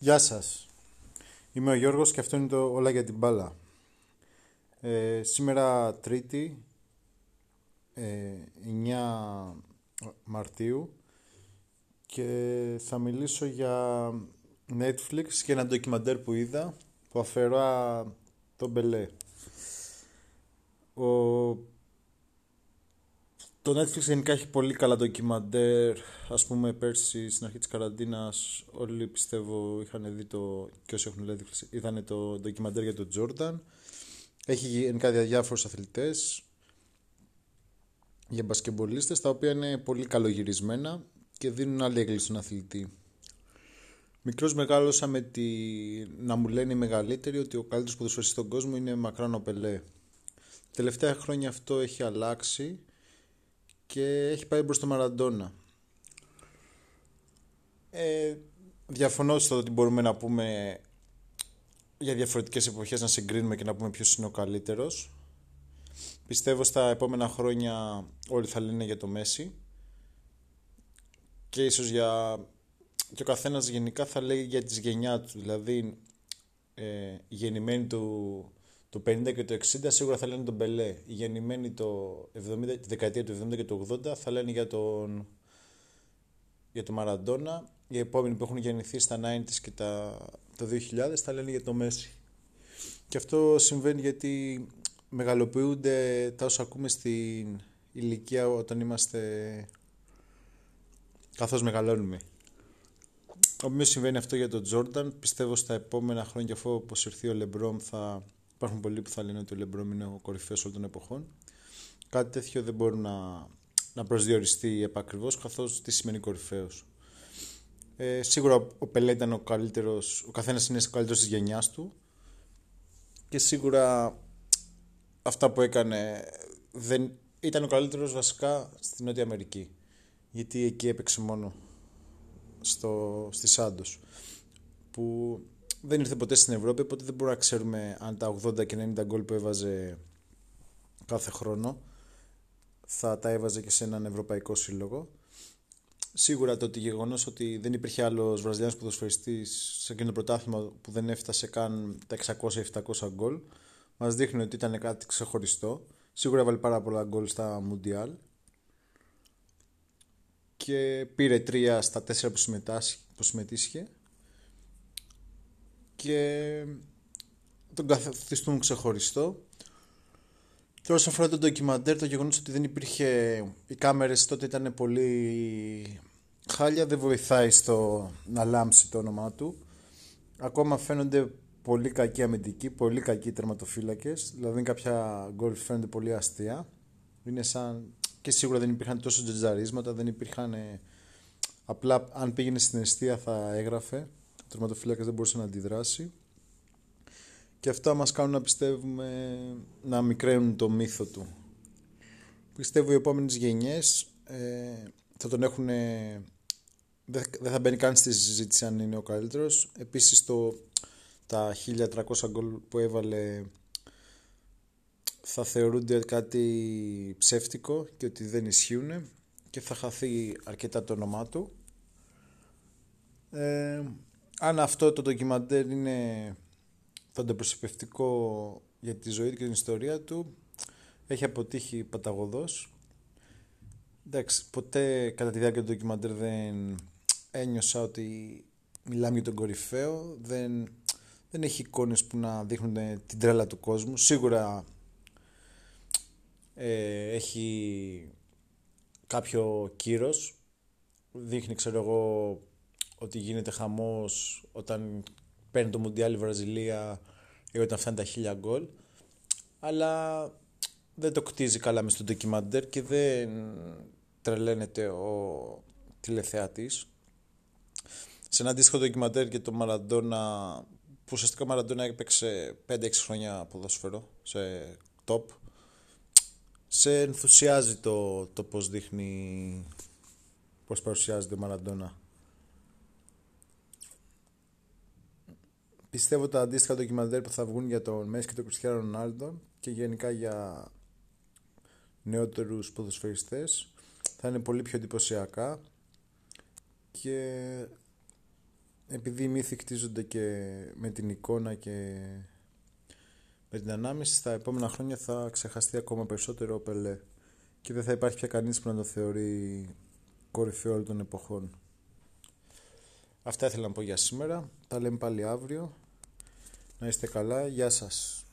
Γεια σας. Είμαι ο Γιώργος και αυτό είναι το Όλα για την μπάλα. Ε, σήμερα Τρίτη, ε, 9 Μαρτίου και θα μιλήσω για Netflix και ένα ντοκιμαντέρ που είδα που αφαιρά τον Μπελέ. Ο το Netflix γενικά έχει πολύ καλά ντοκιμαντέρ. Ας πούμε πέρσι στην αρχή της καραντίνας όλοι πιστεύω είχαν δει το, και όσοι έχουν Netflix είδαν το ντοκιμαντέρ για τον Τζόρνταν. Έχει γενικά διάφορους αθλητές για μπασκεμπολίστες τα οποία είναι πολύ καλογυρισμένα και δίνουν άλλη έγκληση στον αθλητή. Μικρός μεγάλωσα με τη... να μου λένε οι μεγαλύτεροι ότι ο καλύτερος ποδοσφαιριστής στον κόσμο είναι μακράν ο Πελέ. Τελευταία χρόνια αυτό έχει αλλάξει και έχει πάει μπρος το Μαραντόνα. Ε, διαφωνώ στο ότι μπορούμε να πούμε για διαφορετικές εποχές να συγκρίνουμε και να πούμε ποιος είναι ο καλύτερος. Πιστεύω στα επόμενα χρόνια όλοι θα λένε για το Μέση και ίσως για... και ο καθένας γενικά θα λέει για τις γενιά του, δηλαδή ε, γεννημένοι του το 50 και το 60 σίγουρα θα λένε τον Μπελέ. Οι γεννημένοι το 70, τη δεκαετία του 70 και του 80 θα λένε για τον, για τον Μαραντόνα. Οι επόμενοι που έχουν γεννηθεί στα 90s και τα, το 2000 θα λένε για το Μέση. Και αυτό συμβαίνει γιατί μεγαλοποιούνται τα όσα ακούμε στην ηλικία όταν είμαστε καθώς μεγαλώνουμε. Όμως συμβαίνει αυτό για τον Τζόρνταν, πιστεύω στα επόμενα χρόνια αφού αποσυρθεί ο Λεμπρόμ θα Υπάρχουν πολλοί που θα λένε ότι ο Λεμπρόμ είναι ο κορυφαίος όλων των εποχών. Κάτι τέτοιο δεν μπορεί να, να προσδιοριστεί επακριβώς, καθώς τι σημαίνει κορυφαίος. Ε, σίγουρα ο Πελέ ήταν ο καλύτερος, ο καθένας είναι ο καλύτερος της γενιάς του. Και σίγουρα αυτά που έκανε δεν, ήταν ο καλύτερος βασικά στην Νότια Αμερική. Γιατί εκεί έπαιξε μόνο στο, στη Σάντος που δεν ήρθε ποτέ στην Ευρώπη, οπότε δεν μπορούμε να ξέρουμε αν τα 80 και 90 γκολ που έβαζε κάθε χρόνο θα τα έβαζε και σε έναν ευρωπαϊκό σύλλογο. Σίγουρα το ότι γεγονός ότι δεν υπήρχε άλλος Βραζιλιάνος ποδοσφαιριστής σε εκείνο το πρωτάθλημα που δεν έφτασε καν τα 600-700 γκολ, μας δείχνει ότι ήταν κάτι ξεχωριστό. Σίγουρα έβαλε πάρα πολλά γκολ στα Μουντιάλ και πήρε τρία στα τέσσερα που συμμετείχε και τον καθιστούν ξεχωριστό. Και όσον αφορά το ντοκιμαντέρ, το γεγονός ότι δεν υπήρχε. Οι κάμερες τότε ήταν πολύ χάλια, δεν βοηθάει στο να λάμψει το όνομά του. Ακόμα φαίνονται πολύ κακοί αμυντικοί, πολύ κακοί τερματοφύλακες. Δηλαδή κάποια γκολ φαίνονται πολύ αστεία. Είναι σαν. και σίγουρα δεν υπήρχαν τόσο τζετζαρίσματα, δεν υπήρχαν. Απλά αν πήγαινε στην αιστεία θα έγραφε τερματοφύλακας δεν μπορούσε να αντιδράσει. Και αυτά μας κάνουν να πιστεύουμε να μικραίνουν το μύθο του. Πιστεύω οι επόμενες γενιές ε, θα τον έχουν... Δεν θα μπαίνει καν στη συζήτηση αν είναι ο καλύτερος. Επίσης το, τα 1300 γκολ που έβαλε θα θεωρούνται κάτι ψεύτικο και ότι δεν ισχύουν και θα χαθεί αρκετά το όνομά του. Ε, αν αυτό το ντοκιμαντέρ είναι φανταπροσωπευτικό για τη ζωή του και την ιστορία του, έχει αποτύχει παταγωδός. Εντάξει, ποτέ κατά τη διάρκεια του ντοκιμαντέρ δεν ένιωσα ότι μιλάμε για τον κορυφαίο, δεν, δεν έχει εικόνες που να δείχνουν την τρέλα του κόσμου. Σίγουρα ε, έχει κάποιο κύρος, δείχνει ξέρω εγώ ότι γίνεται χαμός όταν παίρνει το Μουντιάλ η Βραζιλία ή όταν φτάνει τα χίλια γκολ. Αλλά δεν το κτίζει καλά μες στο ντοκιμαντέρ και δεν τρελαίνεται ο τηλεθεατής. Σε ένα αντίστοιχο ντοκιμαντέρ και το Μαραντόνα που ουσιαστικά ο Μαραντόνα έπαιξε 5-6 χρόνια ποδόσφαιρο σε top σε ενθουσιάζει το, το πώς δείχνει πώς παρουσιάζεται ο Μαραντόνα πιστεύω τα αντίστοιχα ντοκιμαντέρ που θα βγουν για τον Μέση και τον Κριστιανό Ρονάλντο και γενικά για νεότερους ποδοσφαιριστές θα είναι πολύ πιο εντυπωσιακά και επειδή οι μύθοι χτίζονται και με την εικόνα και με την ανάμεση στα επόμενα χρόνια θα ξεχαστεί ακόμα περισσότερο ο Πελέ και δεν θα υπάρχει πια κανείς που να το θεωρεί κορυφαίο όλων των εποχών. Αυτά ήθελα να πω για σήμερα. Τα λέμε πάλι αύριο. Να είστε καλά. Γεια σας.